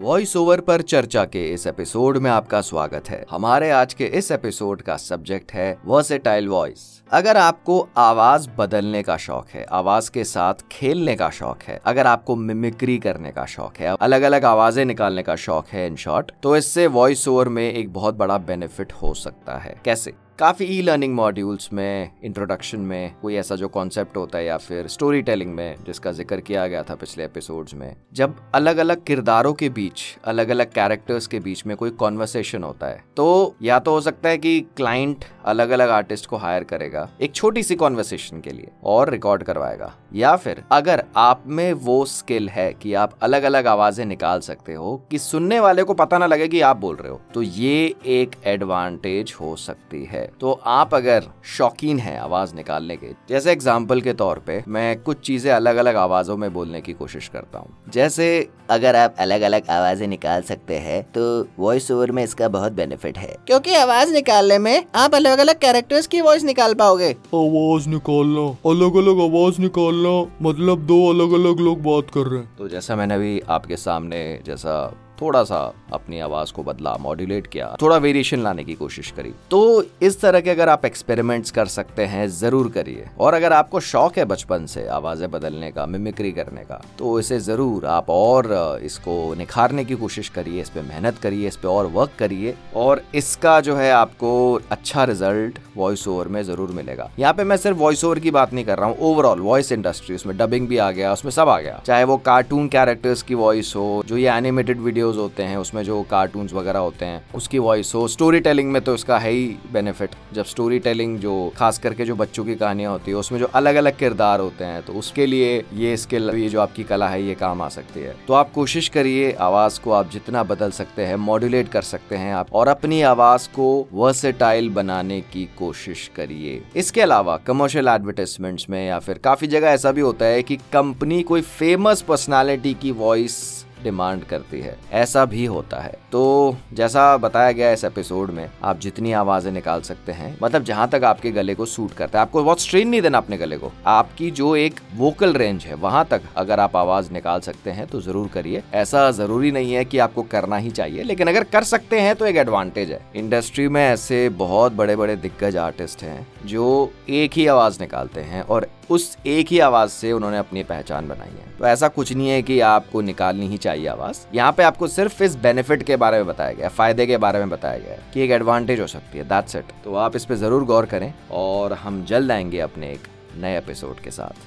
Voice over पर चर्चा के इस एपिसोड में आपका स्वागत है। हमारे आज के इस एपिसोड का सब्जेक्ट है वर्सेटाइल वॉइस अगर आपको आवाज़ बदलने का शौक है, आवाज़ के साथ खेलने का शौक है, अगर आपको मिमिक्री करने का शौक है अलग अलग आवाज़ें निकालने का शौक है इन शॉर्ट तो इससे वॉइस ओवर में एक बहुत बड़ा बेनिफिट हो सकता है। कैसे? काफ़ी ई लर्निंग मॉड्यूल्स में इंट्रोडक्शन में कोई ऐसा जो कॉन्सेप्ट होता है या फिर स्टोरी टेलिंग में, जिसका ज़िक्र किया गया था पिछले एपिसोड्स में, जब अलग अलग किरदारों के बीच अलग अलग कैरेक्टर्स के बीच में कोई कॉन्वर्सेशन होता है तो या तो हो सकता है कि क्लाइंट अलग अलग आर्टिस्ट को हायर करेगा, एक छोटी सी कॉन्वर्सेशन के लिए, और रिकॉर्ड करवाएगा। या फिर, अगर आप में वो स्किल है कि आप अलग अलग आवाज़ें निकाल सकते हो, कि सुनने वाले को पता ना लगे कि आप बोल रहे हो तो ये एक एडवांटेज हो सकती है। तो आप अगर शौकीन हैं आवाज़ निकालने के जैसे एग्ज़ाम्पल के तौर पे मैं कुछ चीज़ें अलग अलग आवाजों में बोलने की कोशिश करता हूँ। जैसे अगर आप अलग अलग आवाज़ें निकाल सकते हैं तो वॉइस ओवर में इसका बहुत बेनिफिट है। क्योंकि आवाज़ निकालने में आप अलग अलग कैरेक्टर्स की वॉइस निकाल पाओगे। आवाज़ निकालना अलग अलग आवाज़ निकालना मतलब दो अलग अलग लोग बात कर रहे हैं। तो जैसा मैंने अभी आपके सामने जैसा थोड़ा सा अपनी आवाज़ को बदला मॉड्यूलेट किया, थोड़ा वेरिएशन लाने की कोशिश करी। तो इस तरह के अगर आप एक्सपेरिमेंट्स कर सकते हैं, ज़रूर करिए। और अगर आपको शौक है बचपन से आवाज़ें बदलने का मिमिक्री करने का तो इसे ज़रूर आप और इसको निखारने की कोशिश करिए, इस पे मेहनत करिए, इस पे और वर्क करिए। और इसका जो है आपको अच्छा रिज़ल्ट वॉइस ओवर में ज़रूर मिलेगा। यहाँ पे मैं सिर्फ़ वॉइस ओवर की बात नहीं कर रहा हूँ ओवरऑल वॉइस इंडस्ट्री उसमें डबिंग भी आ गया, उसमें सब आ गया। चाहे वो कार्टून कैरेक्टर्स की वॉइस हो, जो ये एनिमेटेड वीडियो वीडियोस होते हैं, उसमें जो कार्टून वगैरह होते हैं, उसकी वॉइस हो स्टोरी टेलिंग में तो इसका है ही बेनिफिट जब स्टोरी टेलिंग जो, खास करके जो बच्चों की कहानियाँ होती है, उसमें जो अलग अलग किरदार होते हैं तो उसके लिए ये स्किल ये जो आपकी कला है, ये काम आ सकती है। तो आप कोशिश करिए, आवाज़ को आप जितना बदल सकते हैं मॉड्यूलेट कर सकते हैं आप, और अपनी आवाज़ को वर्सेटाइल बनाने की कोशिश करिए। इसके अलावा कमर्शियल एडवर्टाइजमेंट्स में या फिर काफ़ी जगह ऐसा भी होता है कि कंपनी कोई फ़ेमस पर्सनालिटी की वॉइस डिमांड करती है। ऐसा भी होता है। तो जैसा बताया गया इस एपिसोड में, आप जितनी आवाज़ें निकाल सकते हैं मतलब जहाँ तक आपके गले को सूट करता है, आपको बहुत स्ट्रेन नहीं देना अपने गले को। आपकी जो एक वोकल रेंज है, वहाँ तक अगर आप आवाज़ निकाल सकते हैं तो ज़रूर करिए। ऐसा ज़रूरी नहीं है कि आपको करना ही चाहिए, लेकिन अगर कर सकते हैं तो एक एडवांटेज है। इंडस्ट्री में ऐसे बहुत बड़े बड़े दिग्गज आर्टिस्ट हैं, जो एक ही आवाज़ निकालते हैं और उस एक ही आवाज़ से उन्होंने अपनी पहचान बनाई है। तो ऐसा कुछ नहीं है कि आपको निकालनी ही चाहिए। आवाज़। यहाँ पे आपको सिर्फ़ इस बेनिफिट के बारे में बताया गया फ़ायदे के बारे में बताया गया कि एक एडवांटेज हो सकती है दैट्स इट तो आप इस पर ज़रूर गौर करें और हम जल्द आएँगे अपने एक नए एपिसोड के साथ।